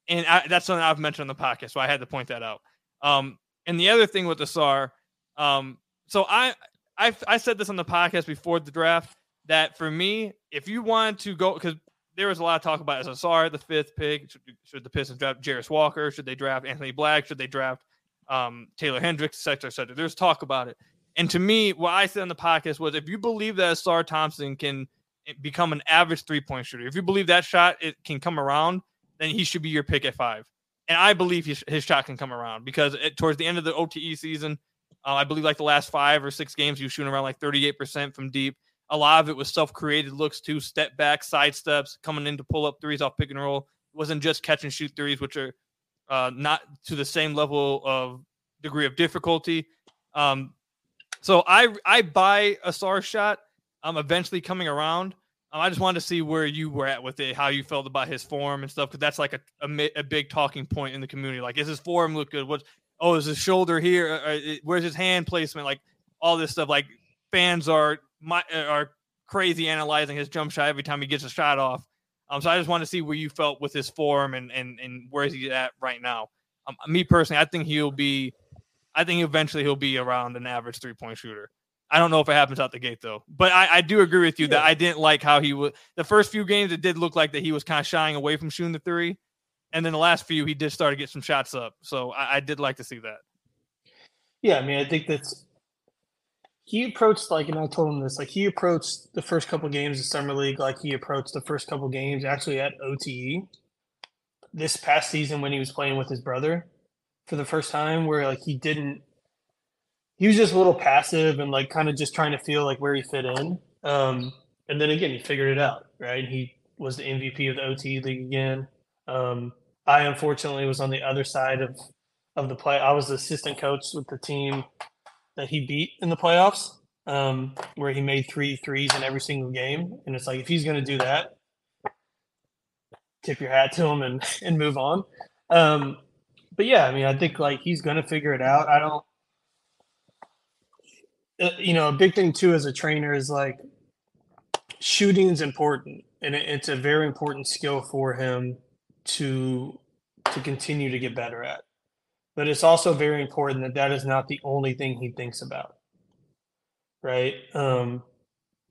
and I, that's something I've mentioned on the podcast so I had to point that out. Um and the other thing with Ausar um so I I I said this on the podcast before the draft that for me if you want to go because there was a lot of talk about is SAR the fifth pick? Should, should the Pistons draft Jarace Walker? Should they draft Anthony Black? Should they draft um, Taylor Hendricks, et cetera, et cetera. There's talk about it. And to me, what I said on the podcast was if you believe that Ausar Thompson can eh, become an average three point shooter, if you believe that shot it can come around, then he should be your pick at five. And I believe his, his shot can come around because it, towards the end of the OTE season, uh, I believe like the last five or six games, he was shooting around like 38% from deep. A lot of it was self created looks too, step back, side steps, coming in to pull up threes off pick and roll. It wasn't just catch and shoot threes, which are uh, not to the same level of degree of difficulty. Um, so I I buy Ausar shot. I'm eventually coming around. Um, I just wanted to see where you were at with it, how you felt about his form and stuff, because that's like a, a, a big talking point in the community. Like, is his form look good? What's oh, is his shoulder here? Uh, uh, where's his hand placement? Like all this stuff. Like fans are my are crazy analyzing his jump shot every time he gets a shot off. Um, so I just want to see where you felt with his form and and and where is he at right now. Um, me personally, I think he'll be I think eventually he'll be around an average three point shooter. I don't know if it happens out the gate though, but I, I do agree with you yeah. that I didn't like how he was. The first few games, it did look like that he was kind of shying away from shooting the three, and then the last few, he did start to get some shots up. So I, I did like to see that. Yeah, I mean, I think that's he approached like, and I told him this, like he approached the first couple games of summer league like he approached the first couple games actually at OTE this past season when he was playing with his brother for the first time where like he didn't he was just a little passive and like kind of just trying to feel like where he fit in. Um, and then again, he figured it out, right? He was the MVP of the OTE league again. Um, I unfortunately was on the other side of of the play. I was the assistant coach with the team that he beat in the playoffs, um, where he made three threes in every single game. And it's like if he's going to do that, tip your hat to him and [laughs] and move on. Um, but yeah, I mean, I think like he's going to figure it out. I don't. Uh, you know, a big thing too as a trainer is like shooting is important, and it, it's a very important skill for him to to continue to get better at. But it's also very important that that is not the only thing he thinks about. Right? Um,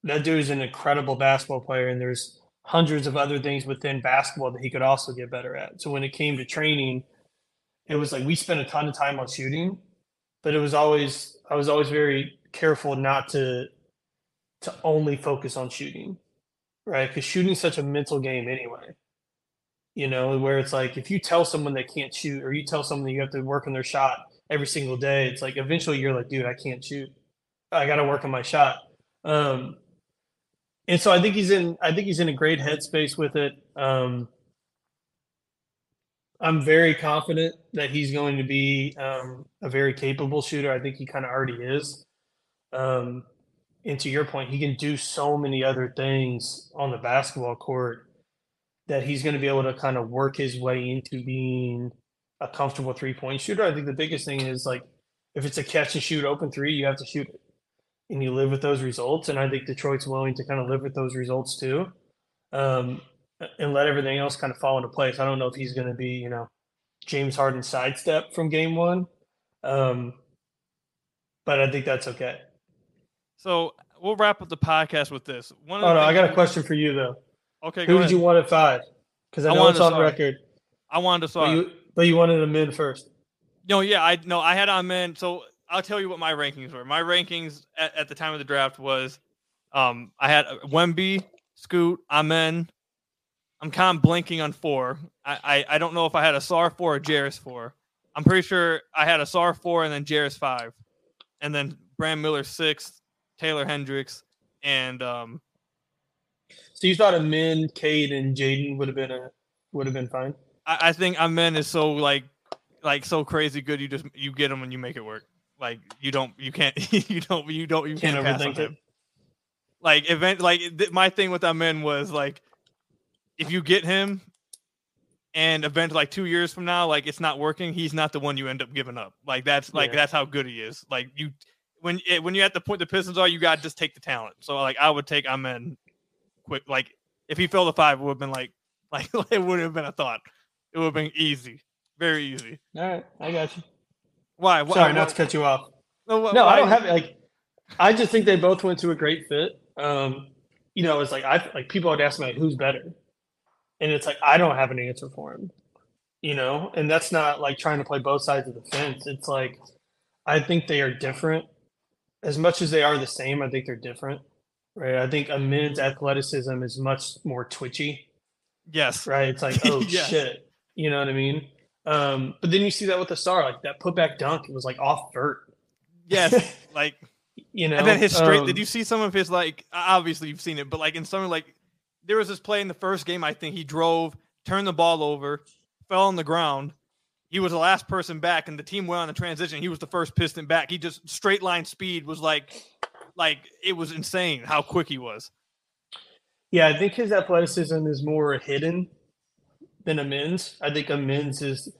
that dude is an incredible basketball player, and there's hundreds of other things within basketball that he could also get better at. So when it came to training, it was like we spent a ton of time on shooting, but it was always I was always very careful not to to only focus on shooting, right? Because shooting's such a mental game anyway. You know, where it's like if you tell someone they can't shoot, or you tell someone you have to work on their shot every single day, it's like eventually you're like, dude, I can't shoot. I got to work on my shot. Um, and so I think he's in. I think he's in a great headspace with it. Um, I'm very confident that he's going to be um, a very capable shooter. I think he kind of already is. Um, and to your point, he can do so many other things on the basketball court that he's going to be able to kind of work his way into being a comfortable three point shooter. I think the biggest thing is like if it's a catch and shoot open three, you have to shoot it and you live with those results. And I think Detroit's willing to kind of live with those results too, um, and let everything else kind of fall into place. I don't know if he's going to be, you know, James Harden sidestep from game one, um, but I think that's okay. So we'll wrap up the podcast with this. One oh no, I got a question for you though. Okay, who did you want at five? Because I know I it's on record. I wanted to start, but you, but you wanted a mid first. No, yeah, I no, I had Amen. So I'll tell you what my rankings were. My rankings at, at the time of the draft was um I had Wemby, Scoot, Amen. I'm kind of blinking on four. I, I, I don't know if I had Ausar four or Jarace four. I'm pretty sure I had Ausar four and then Jarace five, and then Brandon Miller six, Taylor Hendricks, and um. So you thought Amen, Cade, and Jaden would have been a would have been fine. I, I think Amen is so like like so crazy good. You just you get him and you make it work. Like you don't, you can't, [laughs] you don't, you don't, you can't, can't overthink it. Like event, like th- my thing with Amen was like, if you get him, and event like two years from now, like it's not working, he's not the one you end up giving up. Like that's like yeah. that's how good he is. Like you, when it, when you at the point the Pistons are, you got to just take the talent. So like I would take Amen quick. Like if he fell to five, it would have been like [laughs] like it would have been a thought. It would have been easy, very easy. All right, I got you. Why? Sorry, not to cut you off. No, no I don't have like. I just think they both went to a great fit. Um, you know, it's like I like people would ask me like, who's better, and it's like I don't have an answer for him. You know, and that's not like trying to play both sides of the fence. It's like I think they are different. As much as they are the same, I think they're different. Right. I think Amen's athleticism is much more twitchy. Yes. Right. It's like, [laughs] oh yes. shit. You know what I mean? Um, but then you see that with the star, like that putback dunk, it was like off vert. Yes, [laughs] like you know. And then his straight. Um, did you see some of his like? Obviously, you've seen it, but like in some like, there was this play in the first game. I think he drove, turned the ball over, fell on the ground. He was the last person back, and the team went on a transition. He was the first piston back. He just straight line speed was like, like it was insane how quick he was. Yeah, I think his athleticism is more hidden than Amen's. I think Amen's is,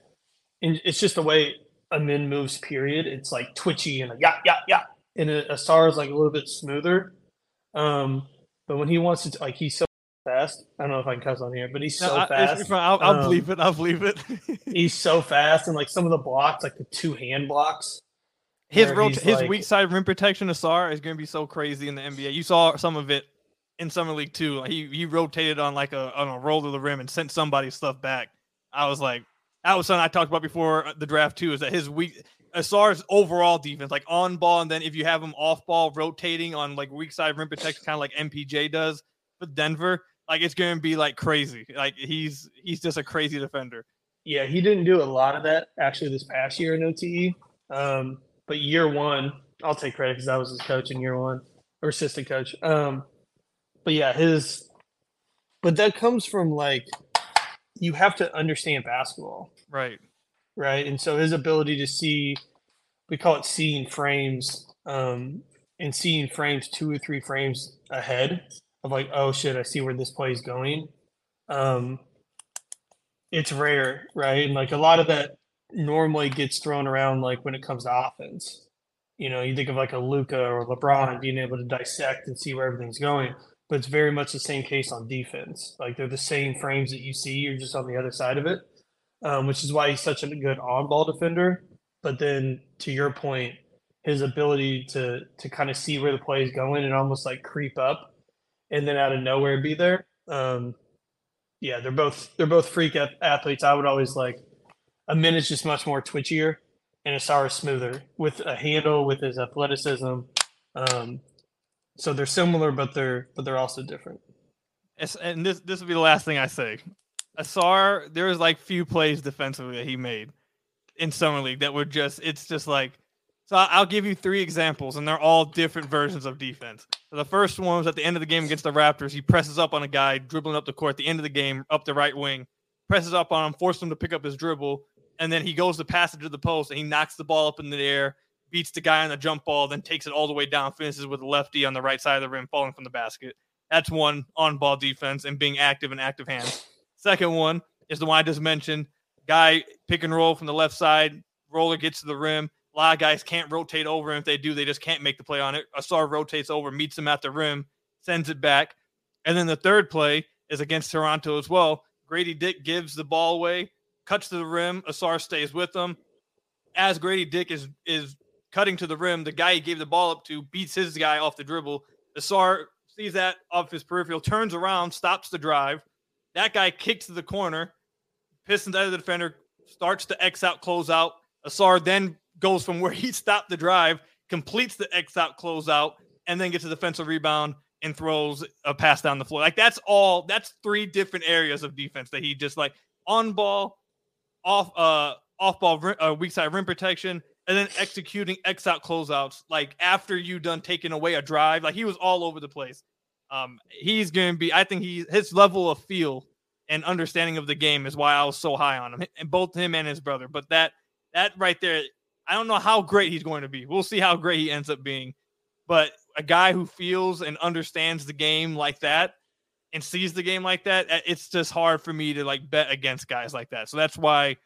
it's just the way Amen moves. Period. It's like twitchy and like yeah, yeah, yeah, and a, Ausar is like a little bit smoother. Um, but when he wants to, like, he's so fast. I don't know if I can cuss on here, but he's so no, fast. I'll, I'll um, believe it. I'll believe it. [laughs] he's so fast, and like some of the blocks, like the two hand blocks. His rota- his like, weak side rim protection of Sarr is going to be so crazy in the NBA. You saw some of it in summer league too. Like he he rotated on like a on a roll to the rim and sent somebody's stuff back. I was like, that was something I talked about before the draft too. Is that his weak as far as overall defense, like on ball, and then if you have him off ball rotating on like weak side rim protection, kind of like MPJ does for Denver, like it's going to be like crazy. Like he's he's just a crazy defender. Yeah, he didn't do a lot of that actually this past year in OTE. Um, but year one, I'll take credit because I was his coach in year one or assistant coach. Um, but yeah, his, but that comes from like, you have to understand basketball, Right. right? And so his ability to see, we call it seeing frames, um, and seeing frames two or three frames ahead of like, oh shit, I see where this play is going. Um, it's rare, right? And like a lot of that normally gets thrown around like when it comes to offense. You know, you think of like a Luka or LeBron being able to dissect and see where everything's going, but it's very much the same case on defense. Like they're the same frames that you see, you're just on the other side of it, um, which is why he's such a good on-ball defender. But then, to your point, his ability to to kind of see where the play is going and almost like creep up, and then out of nowhere be there. Um, yeah, they're both they're both freak athletes. I would always like a is just much more twitchier, and Ausar is smoother with a handle with his athleticism. Um, so they're similar, but they're but they're also different. And this this will be the last thing I say. Ausar, there was like few plays defensively that he made in summer league that were just it's just like so I'll give you three examples, and they're all different versions of defense. So the first one was at the end of the game against the Raptors. He presses up on a guy, dribbling up the court. At the end of the game, up the right wing, presses up on him, forces him to pick up his dribble, and then he goes to pass it to the post, and he knocks the ball up in the air, beats the guy on the jump ball, then takes it all the way down, finishes with a lefty on the right side of the rim, falling from the basket. That's one on-ball defense and being active and active hands. Second one is the one I just mentioned. Guy pick and roll from the left side, roller gets to the rim a lot of guys can't rotate over, and if they do, they just can't make the play on it. Ausar rotates over, meets him at the rim, sends it back. And then the third play is against Toronto as well. Gradey Dick gives the ball away, cuts to the rim. Ausar stays with him. As Gradey Dick is is cutting to the rim, the guy he gave the ball up to beats his guy off the dribble. Ausar sees that off his peripheral, turns around, stops the drive. That guy kicks to the corner. Pistons out of the defender, starts to X out, close out. Ausar then goes from where he [laughs] stopped the drive, completes the X out close out, and then gets a defensive rebound and throws a pass down the floor. Like that's all. That's three different areas of defense that he just like on ball, off uh off ball uh, weak side rim protection, and then executing X out closeouts. Like after you done taking away a drive, like he was all over the place. Um, he's to be. I think he his level of feel and understanding of the game is why I was so high on him, and both him and his brother. But that that right there I don't know how great he's going to be. We'll see how great he ends up being. But a guy who feels and understands the game like that and sees the game like that, it's just hard for me to like bet against guys like that. So that's why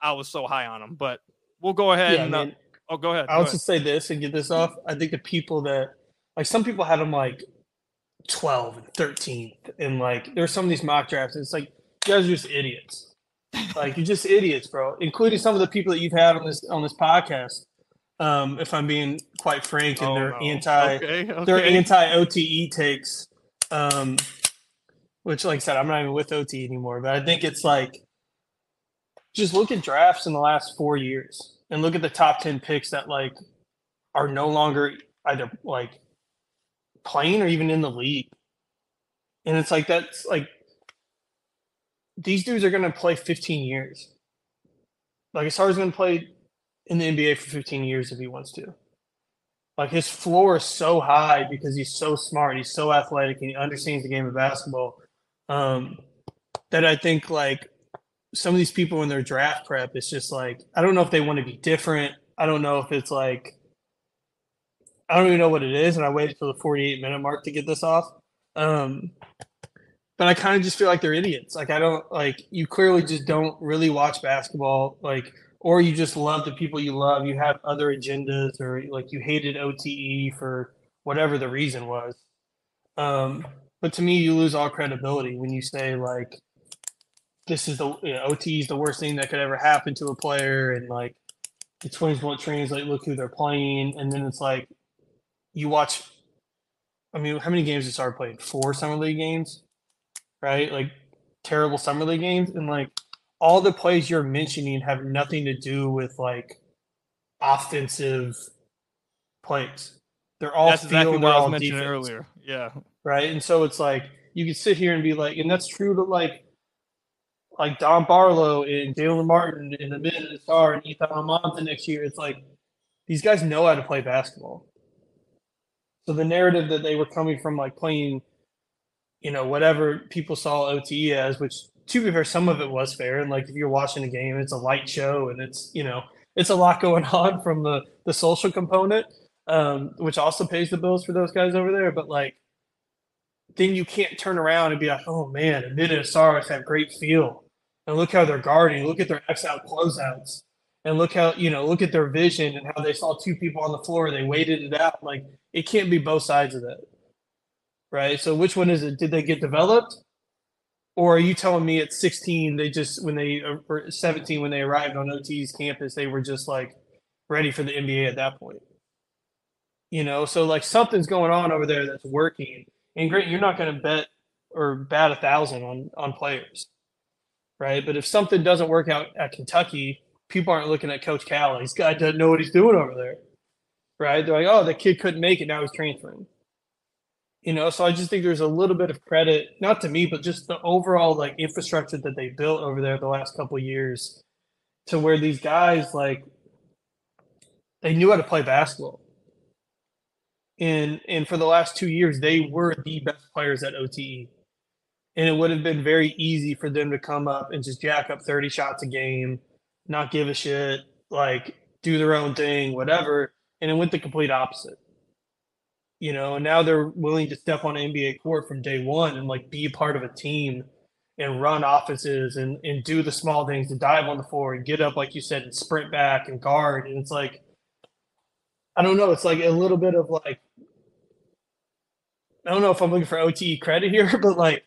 I was so high on him. But we'll go ahead yeah, and uh, oh, go ahead. I'll go just ahead. say this and get this off. I think the people that like some people had him like 12 and 13 and like there's some of these mock drafts. it's like you guys are just idiots like you're just idiots, bro. Including some of the people that you've had on this on this podcast. Um, if I'm being quite frank, and oh, their no. anti okay, okay. their anti OTE takes. Um, which, like I said, I'm not even with OT anymore. But I think it's like just look at drafts in the last four years and look at the top ten picks that like are no longer either like playing or even in the league. And it's like that's like these dudes are going to play 15 years. Like is going to play in the NBA for 15 years if he wants to. Like his floor is so high because he's so smart, he's so athletic, and he understands the game of basketball. Um, that I think like some of these people in their draft prep, it's just like I don't know if they want to be different. I don't know if it's like I don't even know what it is, and I waited for the 48 minute mark to get this off. Um, but I kind of just feel like they're idiots. Like I don't like you clearly just don't really watch basketball, like or you just love the people you love. You have other agendas, or like you hated OTE for whatever the reason was. Um, but to me, you lose all credibility when you say like this is the you know, OT is the worst thing that could ever happen to a player, and like the twins won't translate. Look who they're playing, and then it's like you watch. I mean, how many games did Ausar played? Four summer league games right? Like terrible summer league games, and like all the plays you're mentioning have nothing to do with like offensive plays. They're all that's exactly what I was mentioning defense, earlier. Yeah, right. And so it's like you can sit here and be like, and that's true to like like Dom Barlow and Jalen Martin and the Star and Ethan Almonte next year. It's like these guys know how to play basketball. So the narrative that they were coming from like playing, you know, whatever people saw OTE as, which to be fair, some of it was fair. And like if you're watching a game, it's a light show and it's, you know, it's a lot [laughs] going on from the the social component, um, which also pays the bills for those guys over there. But like then you can't turn around and be like, oh man, Ausar have great feel. And look how they're guarding. Look at their X out closeouts. And look how you know look at their vision and how they saw two people on the floor. They waited it out. Like it can't be both sides of that right? So which one is it? Did they get developed? Or are you telling me at 16 they just when they uh, or 17 when they arrived on ot's campus they were just like ready for the nba at that point? You know? So like something's going on over there that's working and great you're not going to bet or bat a thousand on on players right but if something doesn't work out at kentucky people aren't looking at Coach Cal. He's got to know what he's doing over there, right? They're like, oh, the kid couldn't make it. Now he's transferring. You know, so I just think there's a little bit of credit, not to me, but just the overall like infrastructure that they built over there the last couple years, to where these guys like they knew how to play basketball. And and for the last two years, they were the best players at OTE. And it would have been very easy for them to come up and just jack up 30 shots a game not give a shit, like do their own thing, whatever. And it went the complete opposite. You know, and now they're willing to step on NBA court from day one and like be part of a team and run offenses and, and do the small things and dive on the floor and get up, like you said, and sprint back and guard. And it's like, I don't know, it's like a little bit of like, I don't know if I'm looking for OTE credit here, [laughs] but like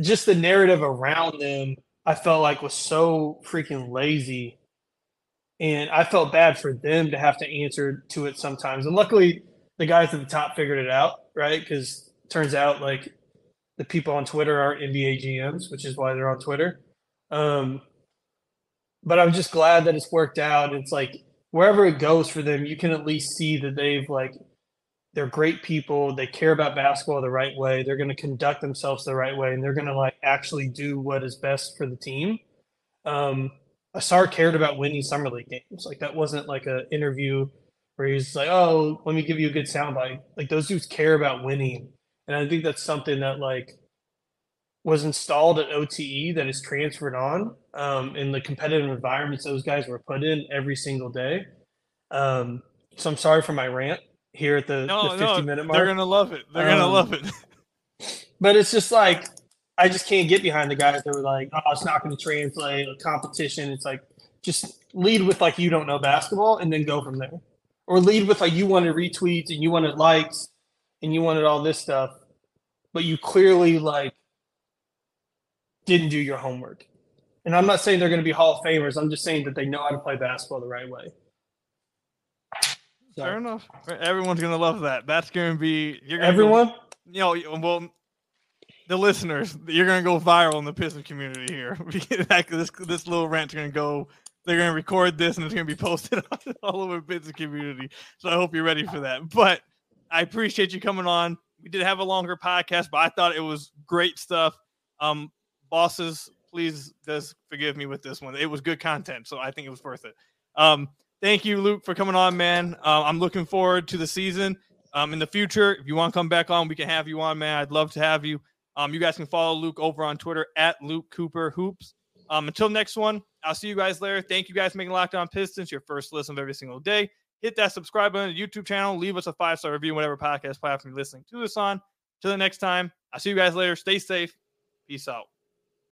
just the narrative around them I felt like was so freaking lazy. And I felt bad for them to have to answer to it sometimes. And luckily, the guys at the top figured it out, right? Because turns out like the people on Twitter are NBA GMs, which is why they're on Twitter. Um, but I'm just glad that it's worked out. It's like wherever it goes for them, you can at least see that they've like they're great people. They care about basketball the right way. They're going to conduct themselves the right way, and they're going to like actually do what is best for the team. Um, Ausar cared about winning summer league games. Like that wasn't like an interview where he's like, "Oh, let me give you a good soundbite." Like those dudes care about winning, and I think that's something that like was installed at OTE that is transferred on um, in the competitive environments those guys were put in every single day. Um, so I'm sorry for my rant here at the, no, the 50 no, minute mark. They're gonna love it. They're um, gonna love it. [laughs] but it's just like I just can't get behind the guys that were like, oh, it's not going to translate a competition. It's like just lead with like you don't know basketball and then go from there, or lead with like you wanted retweets and you wanted likes and you wanted all this stuff, but you clearly like didn't do your homework. And I'm not saying they're going to be Hall of Famers. I'm just saying that they know how to play basketball the right way. So. Fair enough. Everyone's gonna love that. That's gonna be you're gonna everyone. Go, you know, well, the listeners, you're gonna go viral in the Piston community here. [laughs] this this little rant's gonna go. They're gonna record this and it's gonna be posted [laughs] all over Piston community. So I hope you're ready for that. But I appreciate you coming on. We did have a longer podcast, but I thought it was great stuff. Um, bosses, please just forgive me with this one. It was good content, so I think it was worth it. Um, thank you, Luke, for coming on, man. Uh, I'm looking forward to the season. Um, in the future, if you want to come back on, we can have you on, man. I'd love to have you. Um, you guys can follow Luke over on Twitter at Luke Cooper Hoops. Um, until next one, I'll see you guys later. Thank you guys for making Locked On Pistons your first listen of every single day. Hit that subscribe button to the YouTube channel. Leave us a five star review, whatever podcast platform you're listening to this on. Till the next time, I'll see you guys later. Stay safe. Peace out.